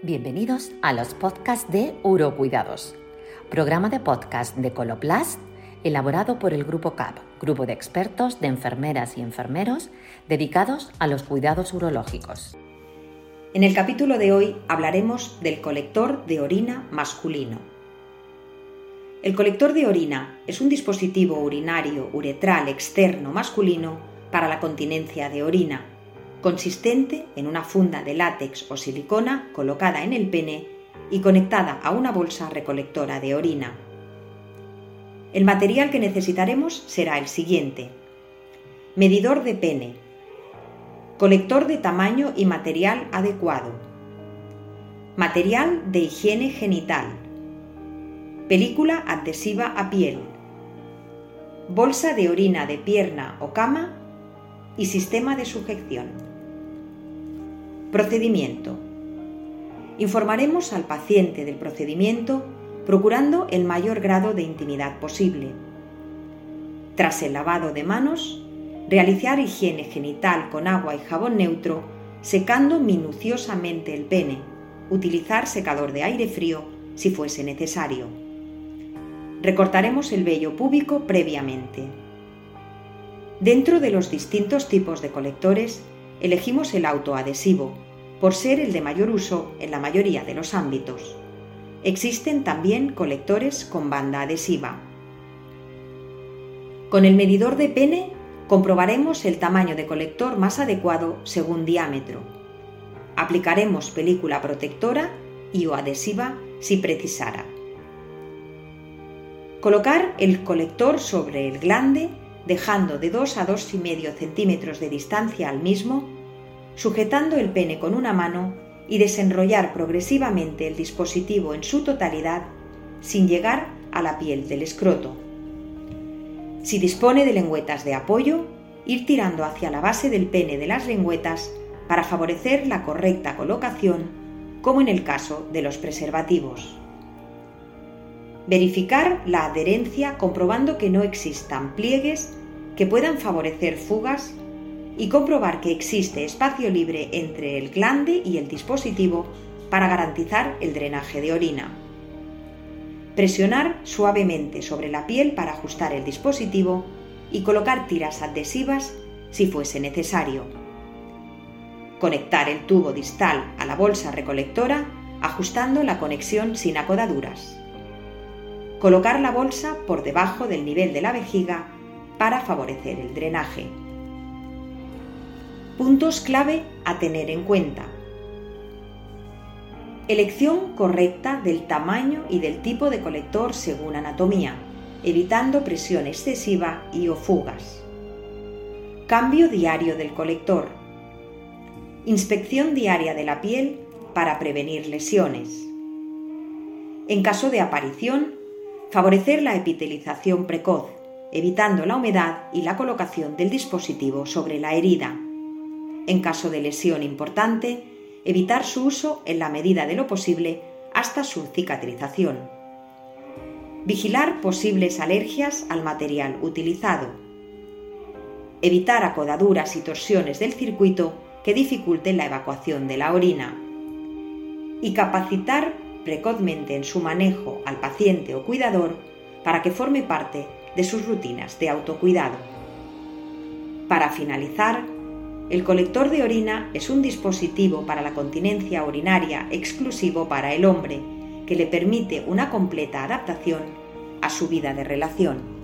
Bienvenidos a los podcasts de Urocuidados, programa de podcast de Coloplast elaborado por el Grupo CAP, grupo de expertos de enfermeras y enfermeros dedicados a los cuidados urológicos. En el capítulo de hoy hablaremos del colector de orina masculino. El colector de orina es un dispositivo urinario uretral externo masculino para la continencia de orina consistente en una funda de látex o silicona colocada en el pene y conectada a una bolsa recolectora de orina. El material que necesitaremos será el siguiente. Medidor de pene. Colector de tamaño y material adecuado. Material de higiene genital. Película adhesiva a piel. Bolsa de orina de pierna o cama y sistema de sujeción. Procedimiento. Informaremos al paciente del procedimiento procurando el mayor grado de intimidad posible. Tras el lavado de manos, realizar higiene genital con agua y jabón neutro, secando minuciosamente el pene, utilizar secador de aire frío si fuese necesario. Recortaremos el vello púbico previamente. Dentro de los distintos tipos de colectores, elegimos el autoadhesivo, por ser el de mayor uso en la mayoría de los ámbitos. Existen también colectores con banda adhesiva. Con el medidor de pene comprobaremos el tamaño de colector más adecuado según diámetro. Aplicaremos película protectora y o adhesiva si precisara. Colocar el colector sobre el glande dejando de 2 a 2,5 centímetros de distancia al mismo, sujetando el pene con una mano y desenrollar progresivamente el dispositivo en su totalidad sin llegar a la piel del escroto. Si dispone de lengüetas de apoyo, ir tirando hacia la base del pene de las lengüetas para favorecer la correcta colocación, como en el caso de los preservativos. Verificar la adherencia comprobando que no existan pliegues que puedan favorecer fugas y comprobar que existe espacio libre entre el glande y el dispositivo para garantizar el drenaje de orina. Presionar suavemente sobre la piel para ajustar el dispositivo y colocar tiras adhesivas si fuese necesario. Conectar el tubo distal a la bolsa recolectora ajustando la conexión sin acodaduras colocar la bolsa por debajo del nivel de la vejiga para favorecer el drenaje. Puntos clave a tener en cuenta. Elección correcta del tamaño y del tipo de colector según anatomía, evitando presión excesiva y o fugas. Cambio diario del colector. Inspección diaria de la piel para prevenir lesiones. En caso de aparición, Favorecer la epitelización precoz, evitando la humedad y la colocación del dispositivo sobre la herida. En caso de lesión importante, evitar su uso en la medida de lo posible hasta su cicatrización. Vigilar posibles alergias al material utilizado. Evitar acodaduras y torsiones del circuito que dificulten la evacuación de la orina. Y capacitar precozmente en su manejo al paciente o cuidador para que forme parte de sus rutinas de autocuidado. Para finalizar, el colector de orina es un dispositivo para la continencia urinaria exclusivo para el hombre que le permite una completa adaptación a su vida de relación.